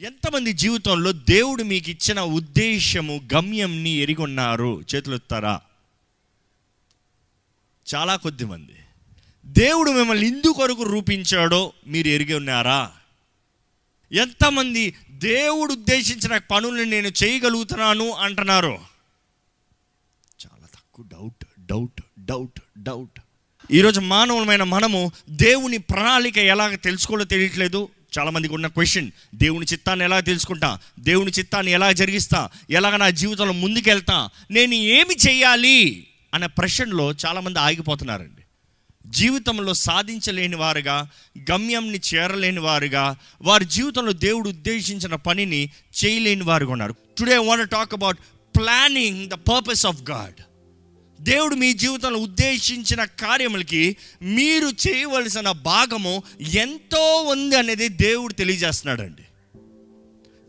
ఎంతమంది జీవితంలో దేవుడు మీకు ఇచ్చిన ఉద్దేశము గమ్యంని ఎరిగొన్నారు? చేతులెత్తారా చాలా కొద్ది మంది దేవుడు మిమ్మల్ని ఇందు కొరకు రూపించాడో మీరు ఎరిగి ఉన్నారా? ఎంతమంది దేవుడు ఉద్దేశించిన పనులను నేను చేయగలుగుతున్నాను అంటున్నారు? చాలా తక్కువ డౌట్ డౌట్ డౌట్ డౌట్. ఈరోజు మానవులమైన మనము దేవుని ప్రణాళిక ఎలాగ తెలుసుకోవాలో తెలియట్లేదు. చాలా మందికి ఉన్న క్వశ్చన్ దేవుని చిత్తాన్ని ఎలా తెలుసుకుంటా? దేవుని చిత్తాన్ని ఎలా జరిగిస్తా? ఎలాగ నా జీవితంలో ముందుకెళ్తా? నేను ఏమి చేయాలి? అనే ప్రశ్నలో చాలామంది ఆగిపోతున్నారండి. జీవితంలో సాధించలేని వారుగా గమ్యంని చేరలేని వారుగా వారి జీవితంలో దేవుడు ఉద్దేశించిన పనిని చేయలేని వారుగా ఉన్నారు. Today want talk about planning the purpose of God దేవుడు మీ జీవితంలో ఉద్దేశించిన కార్యములకి మీరు చేయవలసిన భాగము ఎంతో ఉంది అనేది దేవుడు తెలియజేస్తున్నాడండి.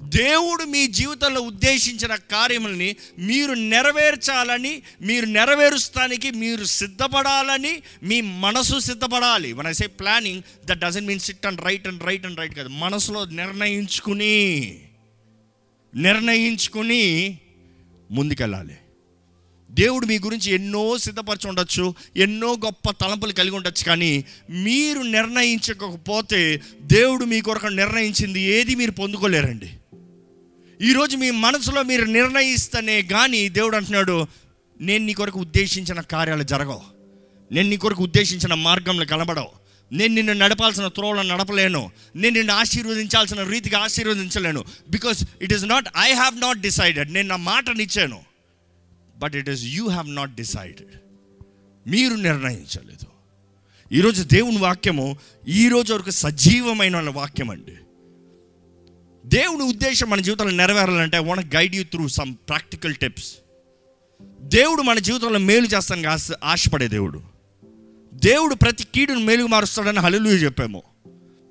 దేవుడు మీ జీవితంలో ఉద్దేశించిన కార్యములని మీరు నెరవేర్చాలని మీరు నెరవేరుస్తానికి మీరు సిద్ధపడాలని మీ మనసు సిద్ధపడాలి. మన say planning that doesn't mean sit and write and write and write కాదు. మనసులో నిర్ణయించుకుని నిర్ణయించుకుని ముందుకెళ్ళాలి. దేవుడు మీ గురించి ఎన్నో సిద్ధపరచి ఉండొచ్చు ఎన్నో గొప్ప తలంపులు కలిగి ఉండొచ్చు కానీ మీరు నిర్ణయించకపోతే దేవుడు మీ కొరకు నిర్ణయించింది ఏది మీరు పొందుకోలేరండి. ఈరోజు మీ మనసులో మీరు నిర్ణయిస్తేనే కానీ దేవుడు అంటున్నాడు నేను నీ కొరకు ఉద్దేశించిన కార్యాలు జరగవు. నేను నీ కొరకు ఉద్దేశించిన మార్గంలో కనబడవు. నేను నిన్ను నడపాల్సిన త్రోవలను నడపలేను. నేను నిన్ను ఆశీర్వదించాల్సిన రీతిగా ఆశీర్వదించలేను. Because it is not I have not decided నేను నా మాటనిచ్చాను but it is you have not decided మీరు నిర్ణయించలేదు. ఈరోజు దేవుని వాక్యము ఈరోజు వరకు సజీవమైన వాక్యం అండి దేవుని ఉద్దేశం మన జీవితంలో నెరవేరాలంటే I want guide you through some practical tips దేవుడు మన జీవితంలో మేలు చేస్తానికి ఆశ ఆశపడే దేవుడు. దేవుడు ప్రతి కీడును మేలుగు మారుస్తాడని హలలుయ చెప్పాము.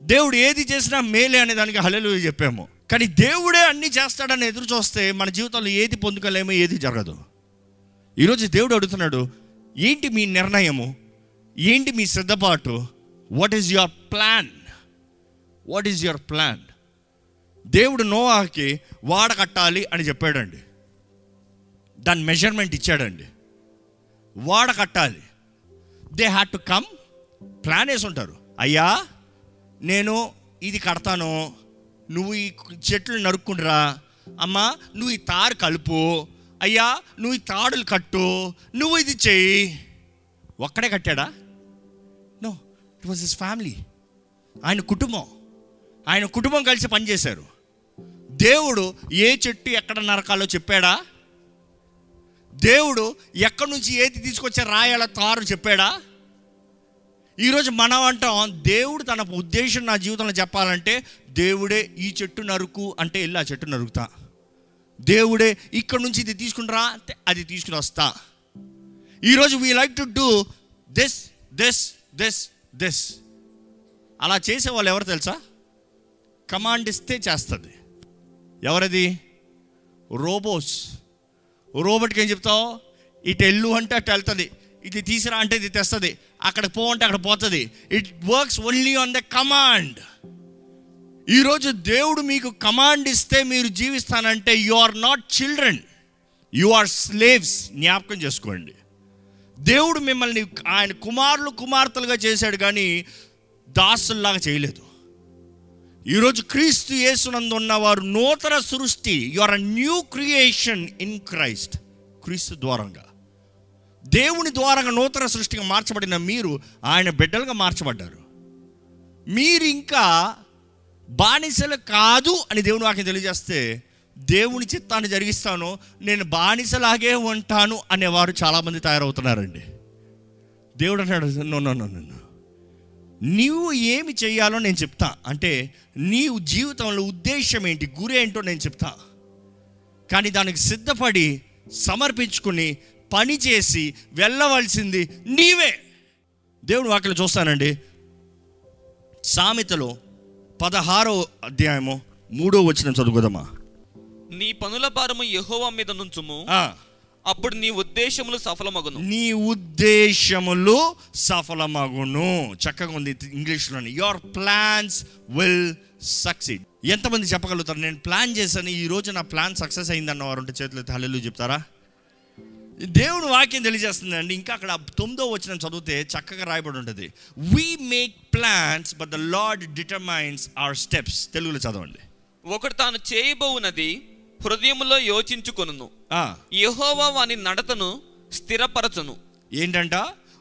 దేవుడు ఏది చేసినా మేలే అనే దానికి హలలుయ చెప్పాము. కానీ దేవుడే అన్నీ చేస్తాడని ఎదురు చూస్తే మన జీవితంలో ఏది పొందుకోలేమో ఏది జరగదు. ఈరోజు దేవుడు అడుగుతున్నాడు ఏంటి మీ నిర్ణయము? ఏంటి మీ సిద్ధపాటు? What is your plan what is your plan దేవుడు నోవాకి వాడ కట్టాలి అని చెప్పాడండి. దాని మెజర్మెంట్ ఇచ్చాడండి. వాడ కట్టాలి. They had to come plan వేసి ఉంటారు. అయ్యా నేను ఇది కడతాను నువ్వు ఈ చెట్లు నరుక్కుండ్రా. అమ్మా నువ్వు ఈ తారు కలుపు అయ్యా నువ్వు ఈ తాడులు కట్టు నువ్వు ఇది చెయ్యి. ఒక్కడే కట్టాడా? No it was his family ఆయన కుటుంబం. ఆయన కుటుంబం కలిసి పనిచేశారు. దేవుడు ఏ చెట్టు ఎక్కడ నరకాలో చెప్పాడా? దేవుడు ఎక్కడి నుంచి ఏది తీసుకొచ్చే రాయాల తారు చెప్పాడా? ఈరోజు మనం అంటాం దేవుడు తన ఉద్దేశం నా జీవితంలో చెప్పాలంటే దేవుడే ఈ చెట్టు నరుకు అంటే వెళ్ళి ఆ చెట్టు నరుకుతా. దేవుడే ఇక్కడ నుంచి ఇది తీసుకుంటారా అది తీసుకుని వస్తా. ఈరోజు we like to do this this this this అలా చేసే వాళ్ళు ఎవరు తెలుసా? కమాండ్ ఇస్తే చేస్తుంది. ఎవరది? రోబోస్. రోబోట్కి ఏం చెప్తావు? ఇటు ఎల్లు అంటే అటు వెళ్తుంది. ఇది తీసిరా అంటే ఇది తెస్తుంది. అక్కడ పో అంటే అక్కడ పోతుంది. It works only on the command ఈరోజు దేవుడు మీకు కమాండ్ ఇస్తే మీరు జీవిస్తానంటే you are not children. You are slaves. జ్ఞాపకం చేసుకోండి. దేవుడు మిమ్మల్ని ఆయన కుమారులు కుమార్తెలుగా చేశాడు కానీ దాసుల్లాగా చేయలేదు. ఈరోజు క్రీస్తు యేసునందు ఉన్నవారు నూతన సృష్టి. You are a new creation in Christ. క్రీస్తు ద్వారంగా. దేవుని ద్వారంగా నూతన సృష్టిగా మార్చబడిన మీరు ఆయన బిడ్డలుగా మార్చబడ్డారు. మీరు ఇంకా బానిసలు కాదు అని దేవుని వాక్యం తెలియజేస్తే దేవుని చిత్తాన్ని జరిగిస్తాను నేను బానిసలాగే ఉంటాను అనేవారు చాలామంది తయారవుతున్నారండి. దేవుడు అంటాడు నీవు ఏమి చేయాలో నేను చెప్తా. అంటే నీవు జీవితంలో ఉద్దేశం ఏంటి గురి ఏంటో నేను చెప్తా. కానీ దానికి సిద్ధపడి సమర్పించుకుని పని చేసి వెళ్ళవలసింది నీవే. దేవుడు వాక్యలు చూస్తానండి. సామెతలో పదహారో అధ్యాయము మూడో వచ్చిన చదువుకుందామా? నీ పనుల భారము యెహోవా మీద నుంచుము. అప్పుడు నీ ఉద్దేశములు సఫలమగును. నీ ఉద్దేశములు సఫలమగును. చక్కగా ఉంది ఇంగ్లీష్లోని. యువర్ ప్లాన్స్ విల్ సక్సీడ్ ఎంతమంది చెప్పగలుగుతారు? నేను ప్లాన్ చేశాను ఈ రోజు నా ప్లాన్ సక్సెస్ అయిందన్న వారు ఉంటే చేతులు హల్లెలూయా చెప్తారా? దేవుని వాక్యం తెలియజేస్తుందండి. ఇంకా అక్కడ తొమ్మిదో వచ్చిన చదివితే చక్కగా రాయబడి ఉంటుంది. We make plans but the lord determines our steps తెలుగులో చదవండి. ఒకడు తాను చేయబోవునది హృదయములో యోచించుకొనును. ఆ, యెహోవా వాని నడతను స్థిరపరచును. ఏంటంట?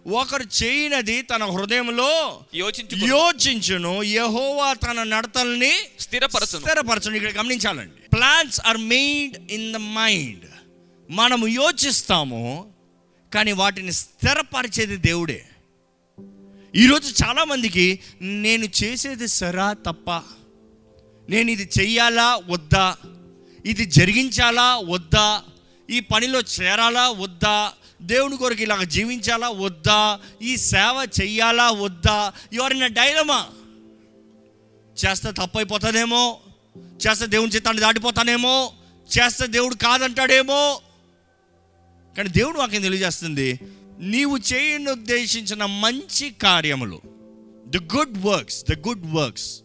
ఒకరు చేయనది తన హృదయంలో యోచించు యోచించును యహోవా తన నడతల్ని స్థిరపరచును. స్థిరపరచును. ఇక్కడ గమనించాలండి. Plans are made in the mind మనము యోచిస్తాము కానీ వాటిని స్థిరపరిచేది దేవుడే. ఈరోజు చాలామందికి నేను చేసేది సరా తప్ప నేను ఇది చెయ్యాలా వద్దా ఇది జరిగించాలా వద్దా ఈ పనిలో చేరాలా వద్దా దేవుని కొరకు ఇలాగ జీవించాలా వద్దా ఈ సేవ చెయ్యాలా వద్దా ఎవరిన డైలమా చేస్తే తప్పైపోతానేమో చేస్తే దేవుని చిత్తాన్ని దాటిపోతానేమో చేస్తే దేవుడు కాదంటాడేమో కానీ దేవుడు వాక్యం తెలియజేస్తుంది నీవు చేయని ఉద్దేశించిన మంచి కార్యములు the good works the good works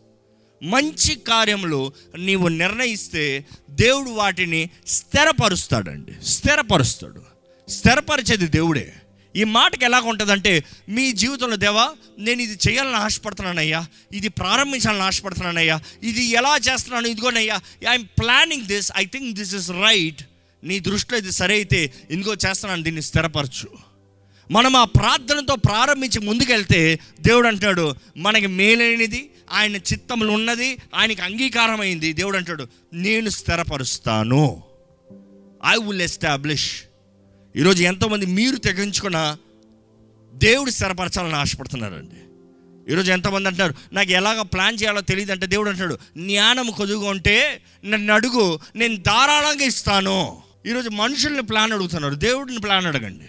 మంచి కార్యములు నీవు నిర్ణయిస్తే దేవుడు వాటిని స్థిరపరుస్తాడండి. స్థిరపరుస్తాడు. స్థిరపరిచేది దేవుడే. ఈ మాటకి ఎలాగ ఉంటుందంటే మీ జీవితంలో దేవా నేను ఇది చేయాలని ఆశపడుతున్నానయ్యా ఇది ప్రారంభించాలని ఆశపడుతున్నానయ్యా ఇది ఎలా చేస్తున్నాను ఇదిగోనయ్యా I'm planning this I think this is right నీ దృష్టిలో ఇది సరే అయితే ఇందుకో చేస్తున్నాను దీన్ని స్థిరపరచు. మనం ఆ ప్రార్థనతో ప్రారంభించి ముందుకెళ్తే దేవుడు అంటాడు మనకి మేలైనది ఆయన చిత్తములు ఉన్నది ఆయనకి అంగీకారమైంది. దేవుడు అంటాడు నేను స్థిరపరుస్తాను. ఐ విల్ ఎస్టాబ్లిష్ ఈరోజు ఎంతోమంది మీరు తెగించుకున్న దేవుడు స్థిరపరచాలని ఆశపడుతున్నారండి. ఈరోజు ఎంతమంది అంటారు నాకు ఎలాగ ప్లాన్ చేయాలో తెలియదు అంటే దేవుడు అంటాడు జ్ఞానం కొదుగు ఉంటే నన్ను అడుగు నేను ధారాళంగా ఇస్తాను. ఈరోజు మనుషుల్ని ప్లాన్ అడుగుతున్నారు. దేవుడిని ప్లాన్ అడగండి.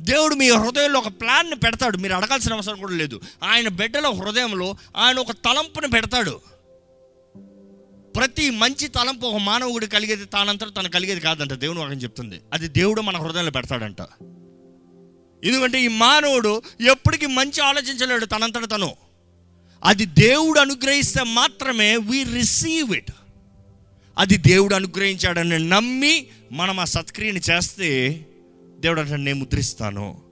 దేవుడు మీ హృదయంలో ఒక ప్లాన్ని పెడతాడు. మీరు అడగాల్సిన అవసరం కూడా లేదు. ఆయన బిడ్డల హృదయంలో ఆయన ఒక తలంపుని పెడతాడు. ప్రతి మంచి తలంపు ఒక మానవుడు కలిగేది తానంతట తను కలిగేది కాదంట. దేవుడు వాక్యం చెప్తుంది. అది దేవుడు మన హృదయంలో పెడతాడంట. ఎందుకంటే ఈ మానవుడు ఎప్పటికీ మంచి ఆలోచించలేడు తనంతట తను. అది దేవుడు అనుగ్రహిస్తే మాత్రమే వి రిసీవ్ ఇట్ అది దేవుడు అనుగ్రహించాడని నమ్మి మనం ఆ సత్క్రియని చేస్తే దేవుడు అంటే నేను ముద్రిస్తాను.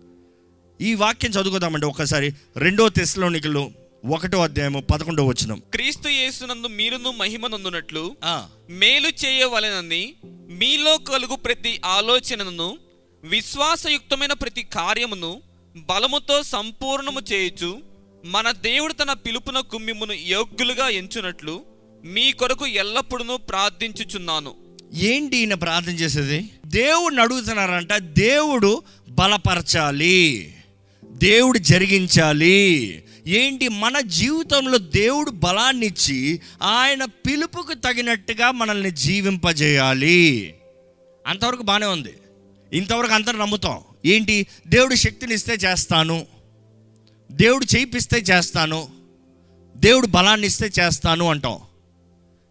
ఈ వాక్యం చదువుకుందామండి ఒకసారి. రెండో తెశలోనికలు ఒకటో అధ్యాయము పదకొండో వచనం. క్రీస్తు యేసునందు మీరును మహిమనందునట్లు మేలు చేయవలెనని మీలో కలుగు ప్రతి ఆలోచనను విశ్వాసయుక్తమైన ప్రతి కార్యమును బలముతో సంపూర్ణము చేయుచు మన దేవుడు తన పిలుపున కుమ్మిమును యోగ్యులుగా ఎంచునట్లు మీ కొరకు ఎల్లప్పుడూ ప్రార్థించుచున్నాను. ఏంటి ఈయన ప్రార్థన చేసేది? దేవుడిని అడుగుతున్నారంట దేవుడు బలపరచాలి. దేవుడు జరిగించాలి. ఏంటి? మన జీవితంలో దేవుడు బలాన్ని ఇచ్చి ఆయన పిలుపుకు తగినట్టుగా మనల్ని జీవింపజేయాలి. అంతవరకు బాగానే ఉంది. ఇంతవరకు అందరు నమ్ముతాం. ఏంటి? దేవుడు శక్తిని ఇస్తే చేస్తాను. దేవుడు చేయిపిస్తే చేస్తాను. దేవుడు బలాన్ని ఇస్తే చేస్తాను అంటాం.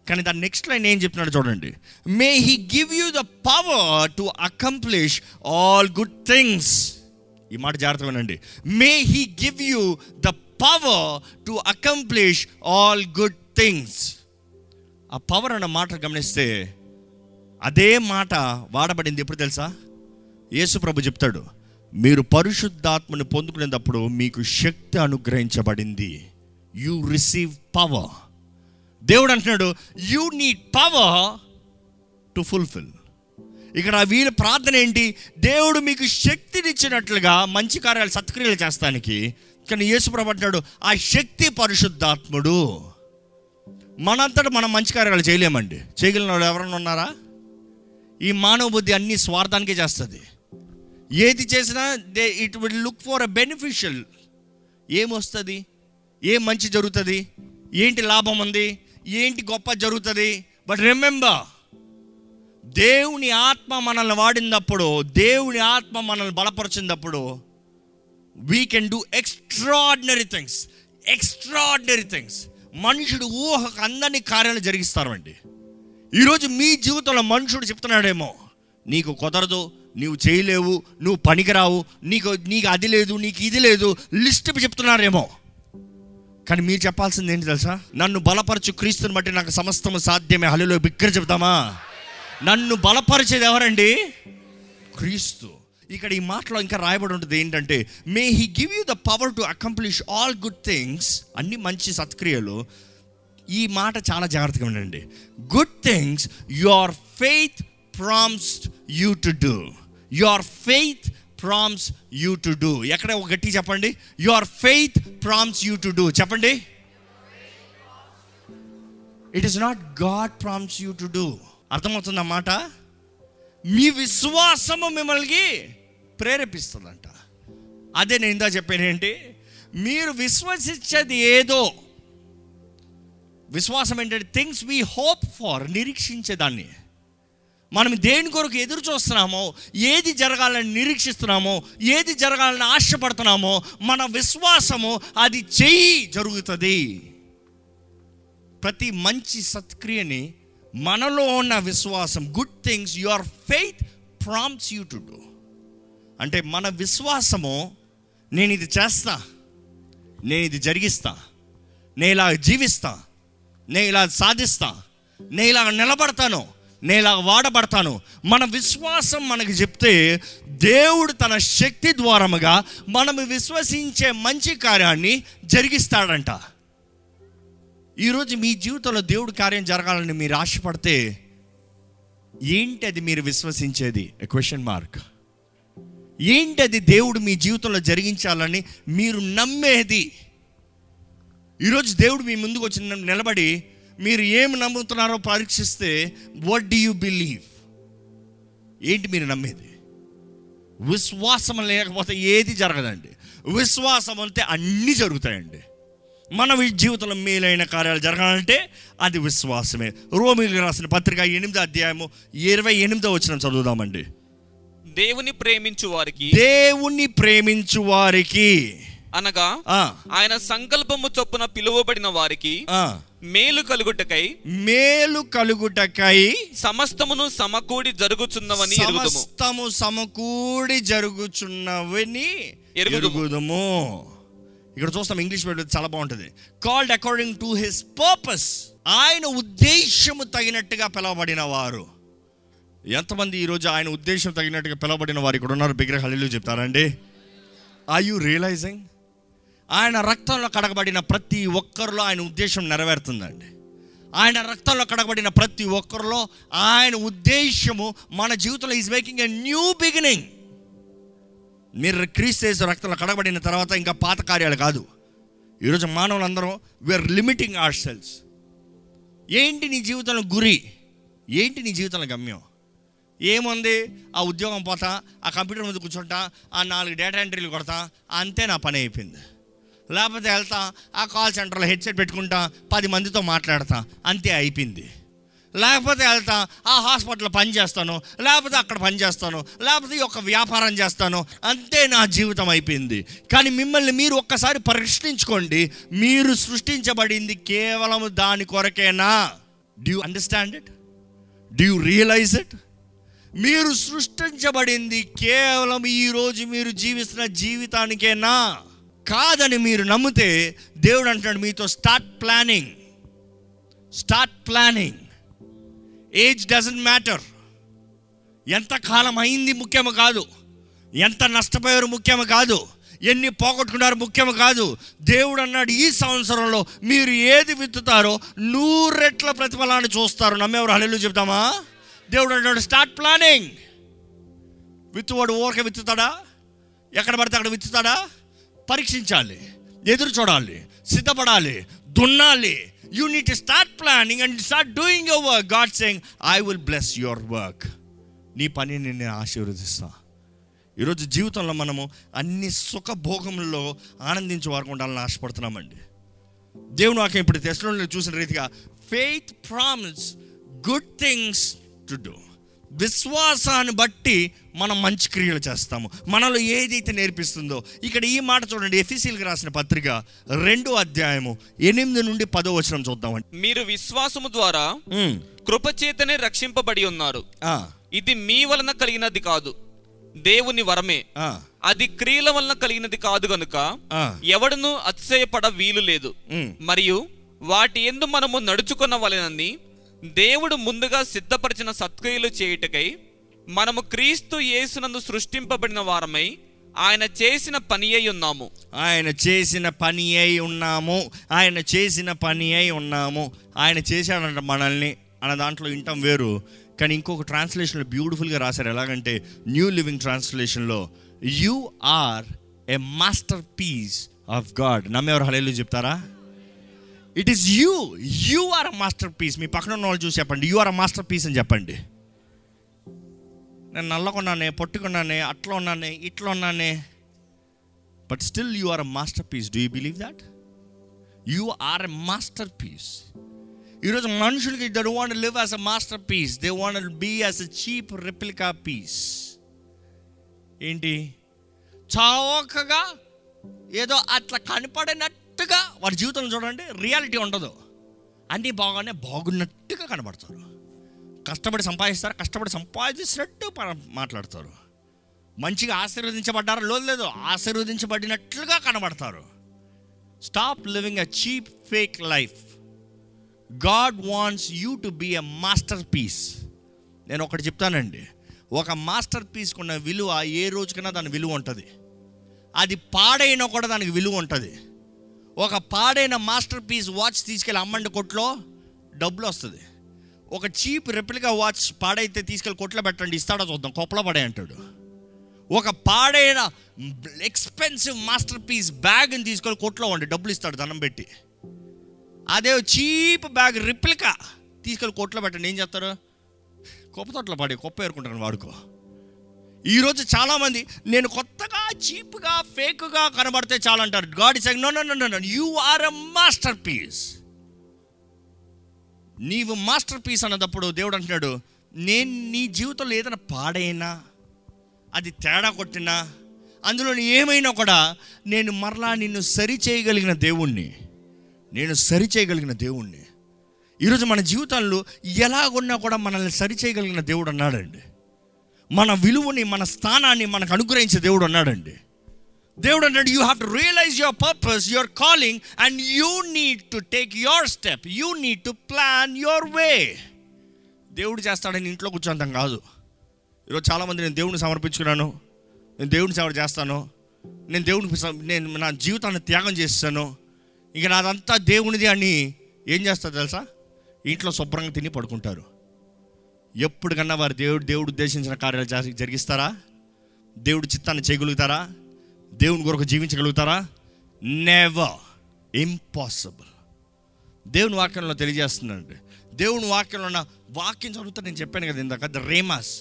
కానీ దాని నెక్స్ట్ లైన్ ఏం చెప్తున్నాడు చూడండి. May he give you the power to accomplish all good things ఈ మాట జాగ్రత్త వినండి. May he give you the power to accomplish all good things ఆ పవర్ అన్న మాట గమనిస్తే అదే మాట వాడబడింది ఎప్పుడు తెలుసా? యేసు ప్రభు చెప్తాడు మీరు పరిశుద్ధాత్మను పొందుకునేటప్పుడు మీకు శక్తి అనుగ్రహించబడింది. యు రిసీవ్ పవర్ దేవుడు అంటున్నాడు you need power to fulfil ఇక్కడ వీళ్ళ ప్రార్థన ఏంటి? దేవుడు మీకు శక్తినిచ్చినట్లుగా మంచి కార్యాలు సత్క్రియలు చేస్తానికి కానీ యేసుప్రభు అంటున్నాడు ఆ శక్తి పరిశుద్ధాత్ముడు. మనంతటా మనం మంచి కార్యాలు చేయలేమండి. చేయగలిగిన వాళ్ళు ఎవరైనా ఉన్నారా? ఈ మానవ బుద్ధి అన్ని స్వార్థానికే చేస్తుంది. ఏది చేసినా they it will look for a beneficial ఏమొస్తుంది? ఏం మంచి జరుగుతుంది? ఏంటి లాభం ఉంది? ఏంటి గొప్ప జరుగుతుంది? బట్ రిమెంబర్ దేవుని ఆత్మ మనల్ని వాడినప్పుడు దేవుని ఆత్మ మనల్ని బలపరిచినప్పుడు we can do extraordinary things extraordinary things మనుషుడు ఊహకు అందని కార్యాలు జరిగిస్తారండి. ఈరోజు మీ జీవితంలో మనుషుడు చెప్తున్నాడేమో నీకు కుదరదు నువ్వు చేయలేవు నువ్వు పనికిరావు నీకు నీకు అది లేదు నీకు ఇది లేదు లిస్ట్ చెప్తున్నారేమో. కానీ మీరు చెప్పాల్సింది ఏంటి తెలుసా? నన్ను బలపరచు క్రీస్తుని బట్టి నాకు సమస్తము సాధ్యమే. హలిలో బిగ్గర చెబుతామా? నన్ను బలపరిచేది ఎవరండి? క్రీస్తు. ఇక్కడ ఈ మాటలో ఇంకా రాయబడి ఉంటుంది ఏంటంటే may he give you the power to accomplish all good things అన్ని మంచి సత్క్రియలు. ఈ మాట చాలా జాగ్రత్తగా ఉండండి. Good things your faith prompted you to do your faith prompts you to do ఎక్కడ ఒక గట్టి చెప్పండి? Your faith prompts you to do చెప్పండి. It is not God prompts you to do అర్థమవుతుంది అన్నమాట మీ విశ్వాసము మిమ్మల్ని ప్రేరేపిస్తుందంట. అదే నేను ఇందా చెప్పాను ఏంటి? మీరు విశ్వసించేది ఏదో. విశ్వాసం ఏంటంటే థింగ్స్ వీ హోప్ ఫార్ నిరీక్షించేదాన్ని. మనం దేని కొరకు ఎదురు చూస్తున్నామో ఏది జరగాలని నిరీక్షిస్తున్నామో ఏది జరగాలని ఆశపడుతున్నామో మన విశ్వాసము అది చెయ్యి జరుగుతుంది. ప్రతి మంచి సత్క్రియని మనలో ఉన్న విశ్వాసం good things your faith prompts you to do అంటే మన విశ్వాసము నేను ఇది చేస్తా నేను ఇది జరిగిస్తా నేను ఇలా జీవిస్తా నేను ఇలా సాధిస్తా నేను ఇలా నిలబడతాను నేను ఇలా వాడబడతాను. మన విశ్వాసం మనకు చెప్తే దేవుడు తన శక్తి ద్వారముగా మనం విశ్వసించే మంచి కార్యాన్ని జరిగిస్తాడంట. ఈరోజు మీ జీవితంలో దేవుడు కార్యం జరగాలని మీరు ఆశపడితే ఏంటి అది మీరు విశ్వసించేది? క్వశ్చన్ మార్క్ ఏంటి అది దేవుడు మీ జీవితంలో జరిగించాలని మీరు నమ్మేది? ఈరోజు దేవుడు మీ ముందుకు వచ్చి నిలబడి మీరు ఏమి నమ్ముతున్నారో పరీక్షిస్తే వాట్ డు యూ బిలీవ్ ఏంటి మీరు నమ్మేది? విశ్వాసం లేకపోతే ఏది జరగదండి. విశ్వాసం అంటే అన్నీ జరుగుతాయండి. మన జీవితంలో మేలైన కార్యాలు జరగాలంటే అది విశ్వాసమే. రోమిలకు రాసిన పత్రిక ఎనిమిదో అధ్యాయము ఇరవై ఎనిమిదో వచ్చిన చదువుదామండి. దేవుని ప్రేమించు వారికి దేవుణ్ణి ప్రేమించు వారికి అనగా ఆయన సంకల్పము చొప్పున పిలువబడిన వారికి మేలు కలుగుటకై మేలు కలుగుటకై సమస్తమును సమకూడి జరుగుచున్నవని సమస్తము సమకూడి జరుగుచున్నవని ఎరుగుదుము. ఇక్కడ చూస్తాం ఇంగ్లీష్ మీడియం చాలా బాగుంటుంది. Called according to his purpose ఆయన ఉద్దేశము తగినట్టుగా పిలవబడిన వారు. ఎంతమంది ఈరోజు ఆయన ఉద్దేశం తగినట్టుగా పిలవబడిన వారు ఇక్కడ ఉన్నారు? బిగ్ర హలీలు చెప్తారండి ఆర్ యూ రియలైజింగ్ ఆయన రక్తంలో కడగబడిన ప్రతి ఒక్కరిలో ఆయన ఉద్దేశం నెరవేరుతుందండి. ఆయన రక్తంలో కడగబడిన ప్రతి ఒక్కరిలో ఆయన ఉద్దేశము మన జీవితంలో is making a new beginning మీరు క్రీస్తు రక్తంలో కడగబడిన తర్వాత ఇంకా పాత కార్యాలు కాదు. ఈరోజు మానవులందరం వీఆర్ లిమిటింగ్ ఆర్ సెల్స్ ఏంటి నీ జీవితంలో గురి? ఏంటి నీ జీవితంలో గమ్యం? ఏముంది? ఆ ఉద్యోగం పోతా ఆ కంప్యూటర్ ముందు కూర్చుంటా ఆ నాలుగు డేటా ఎంట్రీలు కొడతా అంతే నా పని అయిపోయింది. లేకపోతే వెళ్తా ఆ కాల్ సెంటర్లో హెడ్సెట్ పెట్టుకుంటా పది మందితో మాట్లాడతా అంతే అయిపోయింది. లేకపోతే వెళ్తా ఆ హాస్పిటల్లో పని చేస్తాను లేకపోతే అక్కడ పని చేస్తాను లేకపోతే ఈ యొక్క వ్యాపారం చేస్తాను అంతే నా జీవితం అయిపోయింది. కానీ మిమ్మల్ని మీరు ఒక్కసారి ప్రశ్నించుకోండి మీరు సృష్టించబడింది కేవలం దాని కొరకేనా? Do you understand it do you realise it మీరు సృష్టించబడింది కేవలం ఈరోజు మీరు జీవిస్తున్న జీవితానికేనా? కాదని మీరు నమ్మితే దేవుడు అంటాడు మీతో start planning start planning age doesn't matter ఎంత కాలం అయింది ముఖ్యము కాదు. ఎంత నష్టపోయారు ముఖ్యము కాదు. ఎన్ని పోగొట్టుకున్నారు ముఖ్యము కాదు. దేవుడు అన్నాడు ఈ సంవత్సరంలో మీరు ఏది విత్తుతారో నూరెట్ల ప్రతిఫలాన్ని చూస్తారు. నమ్మేవారు హల్లు చెప్తామా దేవుడు అంటాడు స్టార్ట్ ప్లానింగ్ విత్తువాడు ఊరక విత్తుతాడా? ఎక్కడ పడితే అక్కడ విత్తుతాడా? పరీక్షించాలి ఎదురు చూడాలి సిద్ధపడాలి దున్నాలి. You need start planning and start doing your work God saying I will bless your work నీ పనిని నేను ఆశీర్వదిస్తా. ఈరోజు జీవితంలో మనము అన్ని సుఖభోగముల్లో ఆనందించే వారికి ఉండాలని ఆశపడుతున్నామండి. దేవుడు నాకు ఇప్పుడు తెస్లో చూసిన రీతిగా faith promise good things to do విశ్వాసాన్ని బట్టి మనం మంచి క్రియలు చేస్తాము. మనలో ఏదైతే నేర్పిస్తుందో ఇక్కడ ఈ మాట చూడండి ఎఫీసీలకు రాసిన పత్రిక రెండో అధ్యాయము ఎనిమిది నుండి పదో వచనం చూద్దామండి. మీరు విశ్వాసము ద్వారా కృపచేతనే రక్షింపబడి ఉన్నారు. ఇది మీ వలన కలిగినది కాదు దేవుని వరమే. అది క్రియల వలన కలిగినది కాదు గనుక ఎవడును అతిశయపడ వీలు లేదు. మరియు వాటి ఎందు మనము నడుచుకున్న వలనని దేవుడు ముందుగా సిద్ధపరిచిన సత్క్రియలు చేయుటకై మనము క్రీస్తు యేసునందు సృష్టింపబడిన వారమై ఆయన చేసిన పని అయి ఉన్నాము. ఆయన చేసిన పని అయి ఉన్నాము. ఆయన చేసిన పని అయి ఉన్నాము. ఆయన చేశాడంట మనల్ని అన్న దాంట్లో వింటాం వేరు. కానీ ఇంకొక ట్రాన్స్లేషన్లో బ్యూటిఫుల్గా రాశారు. ఎలాగంటే new living ట్రాన్స్లేషన్లో you are a masterpiece of God. నమ్మేవారు హలేలు చెప్తారా? It is you you are a masterpiece మీ పక్కన ఉన్న వాళ్ళు చూసి చెప్పండి. You are a masterpiece అని చెప్పండి. నేను నల్లకున్నానే పొట్టుకున్నానే అట్లా ఉన్నానే ఇట్లా ఉన్నానే. But still you are a masterpiece do you believe that you are a masterpiece ఈరోజు మనుషులకి they want live as a masterpiece they want be as a cheap replica piece ఏంటి? చౌకగా ఏదో అట్లా కనపడినట్టుగా వారి జీవితంలో చూడండి రియాలిటీ ఉండదు. అన్నీ బాగానే బాగున్నట్టుగా కనబడతారు. కష్టపడి సంపాదిస్తారు కష్టపడి సంపాదించినట్టు మాట్లాడతారు. మంచిగా ఆశీర్వదించబడ్డారో? లో లేదు. ఆశీర్వదించబడినట్లుగా కనబడతారు. Stop living a cheap fake life God wants you to be a masterpiece నేను ఒకటి చెప్తానండి. ఒక మాస్టర్ పీస్కి ఉన్న విలువ ఏ రోజుకైనా దాని విలువ ఉంటుంది. అది పాడైనా కూడా దానికి విలువ ఉంటుంది. ఒక పాడైన మాస్టర్ పీస్ వాచ్ తీసుకెళ్ళి అమ్మండి కొట్లో డబ్బులు వస్తుంది. ఒక చీప్ రెప్లికా వాచ్ పాడైతే తీసుకెళ్ళి కొట్లో పెట్టండి ఇస్తాడో చూద్దాం కొప్పలో పడే అంటాడు. ఒక పాడైన ఎక్స్పెన్సివ్ మాస్టర్ పీస్ బ్యాగ్ని తీసుకొని కొట్లో ఉండి డబ్బులు ఇస్తాడు దండం పెట్టి. అదే చీప్ బ్యాగ్ రిప్లికా తీసుకెళ్ళి కొట్లో పెట్టండి ఏం చేస్తారు? కుప్ప తోటలో పడి కుప్ప ఏరుకుంటాను వాడుకో. ఈరోజు చాలామంది నేను కొత్తగా చీప్గా ఫేక్గా కనబడితే చాలంటారు. God is no no no no you are a masterpiece నీవు మాస్టర్ పీస్ అన్నదప్పుడు దేవుడు అంటున్నాడు నేను నీ జీవితంలో ఏదైనా పాడైనా అది తేడా కొట్టినా అందులో ఏమైనా కూడా నేను మరలా నిన్ను సరి చేయగలిగిన దేవుణ్ణి నేను సరి చేయగలిగిన దేవుణ్ణి. ఈరోజు మన జీవితంలో ఎలాగున్నా కూడా మనల్ని సరి చేయగలిగిన దేవుడు అన్నాడండి. మన విలువని మన స్థానాన్ని మనకు అనుగ్రహించే దేవుడు అన్నాడండి దేవుడు అన్నాడు you have to realise your purpose your calling and you need to take your step you need to plan your way దేవుడు చేస్తాడని ఇంట్లో కూర్చోంతం కాదు. ఈరోజు చాలామంది నేను దేవుడిని సమర్పించుకున్నాను. నేను దేవుడిని సేవ చేస్తాను. నేను దేవుడిని నేను నా జీవితాన్ని త్యాగం చేస్తాను. ఇక నాదంతా దేవునిది అని ఏం చేస్తారు తెలుసా? ఇంట్లో శుభ్రంగా తిని పడుకుంటారు. ఎప్పటికన్నా వారు దేవుడు దేవుడు ఉద్దేశించిన కార్యాలు జరిగిస్తారా? దేవుడు చిత్తాన్ని చేయగలుగుతారా? దేవుని కొరకు జీవించగలుగుతారా? నెవర్ ఇంపాసిబుల్ దేవుని వాక్యంలో తెలియజేస్తున్నానండి దేవుని వాక్యంలో ఉన్న వాక్యం చదువుతా నేను చెప్పాను కదా ఇందాక ద రేమాస్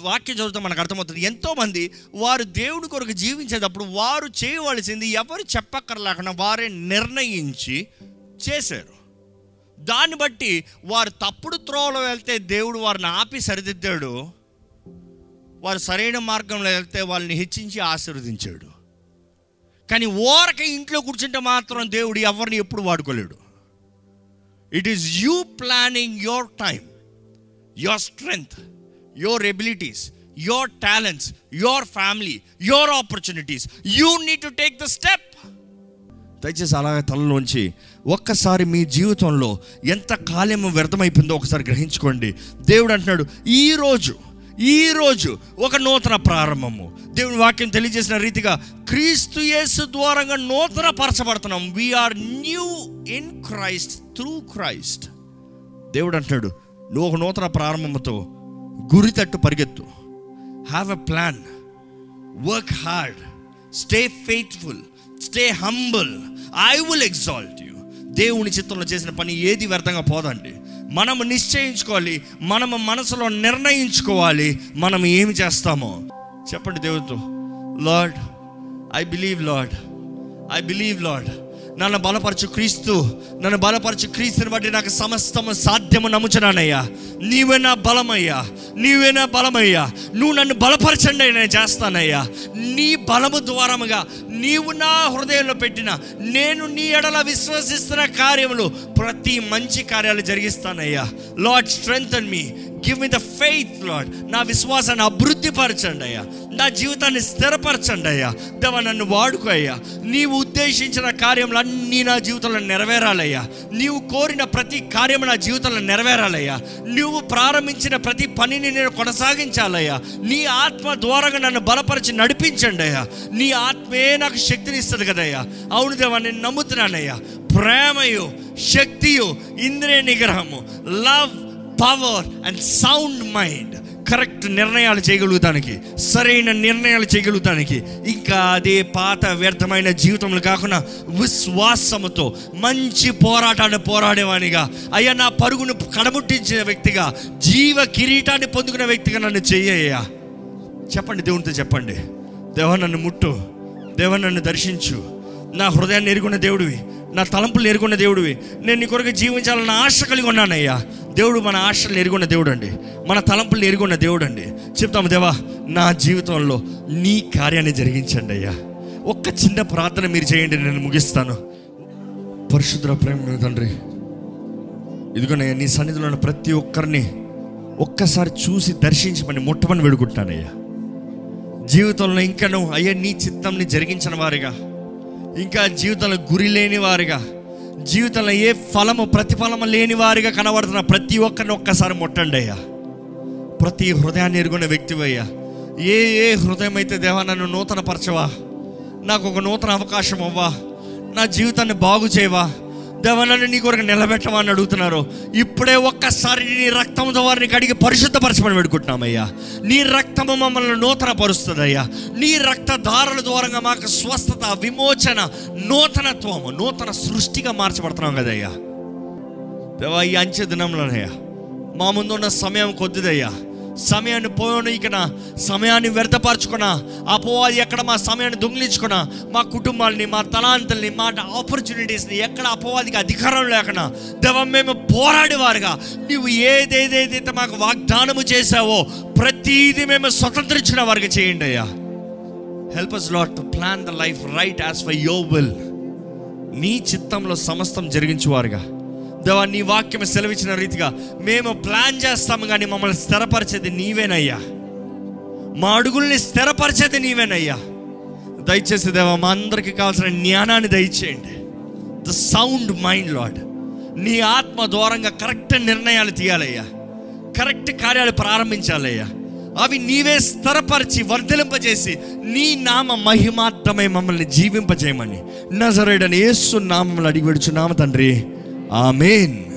వాక్యం చదువుతా మనకు అర్థమవుతుంది. ఎంతోమంది వారు దేవుని కొరకు జీవించేటప్పుడు వారు చేయవలసింది ఎవరు చెప్పక్కర్లేకుండా వారే నిర్ణయించి చేశారు. దాన్ని బట్టి వారు తప్పుడు త్రోవలో వెళ్తే దేవుడు వారిని ఆపి సరిదిద్దాడు. వారు సరైన మార్గంలో వెళ్తే వాళ్ళని హెచ్చించి ఆశీర్వదించాడు. కానీ ఓరక ఇంట్లో కూర్చుంటే మాత్రం దేవుడు ఎవరిని ఎప్పుడు వాడుకోలేడు. It is you planning your time your strength your abilities your talents your family your opportunities you need to take the step దయచేసి అలాగే తలలోంచి ఒక్కసారి మీ జీవితంలో ఎంత కాలం వ్యర్థమైపోయిందో ఒకసారి గ్రహించుకోండి. దేవుడు అంటున్నాడు ఈరోజు ఈరోజు ఒక నూతన ప్రారంభము. దేవుని వాక్యం తెలియజేసిన రీతిగా క్రీస్తు యేసు ద్వారంగా నూతన పరచబడుతున్నాం we are new in Christ through Christ దేవుడు అంటున్నాడు నువ్వు ఒక నూతన ప్రారంభంతో గురి తట్టు పరిగెత్తు. Have a plan work hard stay faithful stay humble I will exalt you దేవుని చిత్తంలో చేసిన పని ఏది వ్యర్థంగా పోదండి. మనము నిశ్చయించుకోవాలి మనము మనసులో నిర్ణయించుకోవాలి మనం ఏమి చేస్తామో. చెప్పండి దేవుడితో Lord I believe Lord I believe Lord నన్ను బలపరచు క్రీస్తు నన్ను బలపరచు క్రీస్తుని బట్టి నాకు సమస్తము సాధ్యము నమ్ముచున్నానయ్యా. నీవే నా బలమయ్యా నీవే నా బలమయ్యా. నువ్వు నన్ను బలపరచండి నేను చేస్తానయ్యా. నీ బలము ద్వారముగా నీవు నా హృదయంలో పెట్టిన నేను నీ ఎడల విశ్వసిస్తున్న కార్యములు ప్రతి మంచి కార్యాలు జరిగిస్తానయ్యా. Lord strengthen me give me the faith Lord నా విశ్వాసాన్ని అభివృద్ధిపరచండి అయ్యా నా జీవితాన్ని స్థిరపరచండి అయ్యా దేవ నన్ను వాడుకో అయ్యా. నీవు ఉద్దేశించిన కార్యంలో అన్నీ నా జీవితంలో నెరవేరాలయ్యా. నీవు కోరిన ప్రతి కార్యము నా జీవితంలో నెరవేరాలయ్యా. నువ్వు ప్రారంభించిన ప్రతి పనిని నేను కొనసాగించాలయ్యా. నీ ఆత్మ ద్వారాగా నన్ను బలపరిచి నడిపించండి అయ్యా. నీ ఆత్మే నాకు శక్తిని ఇస్తుంది కదయ్యా. అవును దేవా నేను నమ్ముతున్నానయ్యా. ప్రేమయు శక్తియు ఇంద్రియ నిగ్రహము love power and sound mind. Correct నిర్ణయాలు చేయగలుగుతానికి సరైన నిర్ణయాలు చేయగలుగుతానికి ఇంకా అదే పాత వ్యర్థమైన జీవితంలో కాకుండా విశ్వాసముతో మంచి పోరాటాన్ని పోరాడేవానిగా అయ్యా నా పరుగును కడముట్టించిన వ్యక్తిగా జీవ కిరీటాన్ని పొందుకునే వ్యక్తిగా నన్ను చెయ్యయ్యా. చెప్పండి దేవునితో చెప్పండి. దేవ నన్ను ముట్టు. దేవ నన్ను దర్శించు. నా హృదయాన్ని ఎరుగున్న దేవుడివి. నా తలంపులు ఎరుగున్న దేవుడివి. నేను నీ కొరకు జీవించాలన్న ఆశ కలిగి ఉన్నానయ్యా. దేవుడు మన ఆశలు ఎరుగున్న దేవుడు అండి మన తలంపులు ఎరుగున్న దేవుడు అండి చెప్తాము దేవా నా జీవితంలో నీ కార్యాన్ని జరిగించండి అయ్యా. ఒక్క చిన్న ప్రార్థన మీరు చేయండి నేను ముగిస్తాను. పరిశుద్ధ ప్రేమ తండ్రి ఇదిగోనయ్యా నీ సన్నిధిలో ఉన్న ప్రతి ఒక్కరిని ఒక్కసారి చూసి దర్శించమని ముట్టమని వేడుకుంటున్నానయ్యా. జీవితంలో ఇంకను అయ్యా నీ చిత్తంని జరిగించిన వారిగా ఇంకా జీవితంలో గురి లేని వారుగా జీవితంలో ఏ ఫలము ప్రతిఫలము లేని వారిగా కనబడుతున్న ప్రతి ఒక్కరిని ఒక్కసారి ముట్టండి అయ్యా. ప్రతి హృదయాన్ని ఎరుగున్న వ్యక్తివయ్యా ఏ ఏ హృదయం అయితే దేవా నన్ను నూతన పరచవా నాకు ఒక నూతన అవకాశం అవ్వా నా జీవితాన్ని బాగు చేయవా దేవా నీ కొరకు నిలబెట్టమని అడుగుతున్నారు. ఇప్పుడే ఒక్కసారి నీ రక్తంతో వారిని కడిగి పరిశుద్ధపరచమని పెడుకుంటున్నామయ్యా నీ రక్తము మమ్మల్ని నూతన పరుస్తుందయ్యా నీ రక్తధారల ద్వారంగా మాకు స్వస్థత విమోచన నూతనత్వము నూతన సృష్టిగా మార్చబడుతున్నాం కదయ్యా. దేవా ఈ అంచె దినంలోనయ్యా మా ముందున్న సమయం కొద్దిదయ్యా. సమయాన్ని పోయిన సమయాన్ని వ్యర్థపరచుకున్నా అపోవాది ఎక్కడ మా సమయాన్ని దొంగిలించుకున్నా మా కుటుంబాలని మా తలాంతల్ని మా ఆపర్చునిటీస్ని ఎక్కడ అపవాదికి అధికారం లేకుండా దేవం మేము పోరాడేవారుగా. నువ్వు ఏదేదేదైతే మాకు వాగ్దానము చేసావో ప్రతిదీ మేము స్వతంత్రించిన వారికి చేయండి అయ్యా. Help us lot to plan the life right as for your will నీ చిత్తంలో సమస్తం జరిగించువారుగా. దేవా నీ వాక్యం సెలవిచ్చిన రీతిగా మేము ప్లాన్ చేస్తాము కానీ మమ్మల్ని స్థిరపరిచేది నీవేనయ్యా. మా అడుగుల్ని స్థిరపరిచేది నీవేనయ్యా. దయచేసి దేవా మా అందరికీ కావాల్సిన జ్ఞానాన్ని దయచేయండి. ద సౌండ్ మైండ్ లాడ్ నీ ఆత్మ దూరంగా కరెక్ట్ నిర్ణయాలు తీయాలయ్యా. కరెక్ట్ కార్యాలు ప్రారంభించాలయ్యా. అవి నీవే స్థిరపరిచి వర్ధలింపజేసి నీ నామ మహిమార్థమై మమ్మల్ని జీవింపజేయమని. నజరేడని ఏసు నామములు అడిగి నామ తండ్రి. ఆమెన్.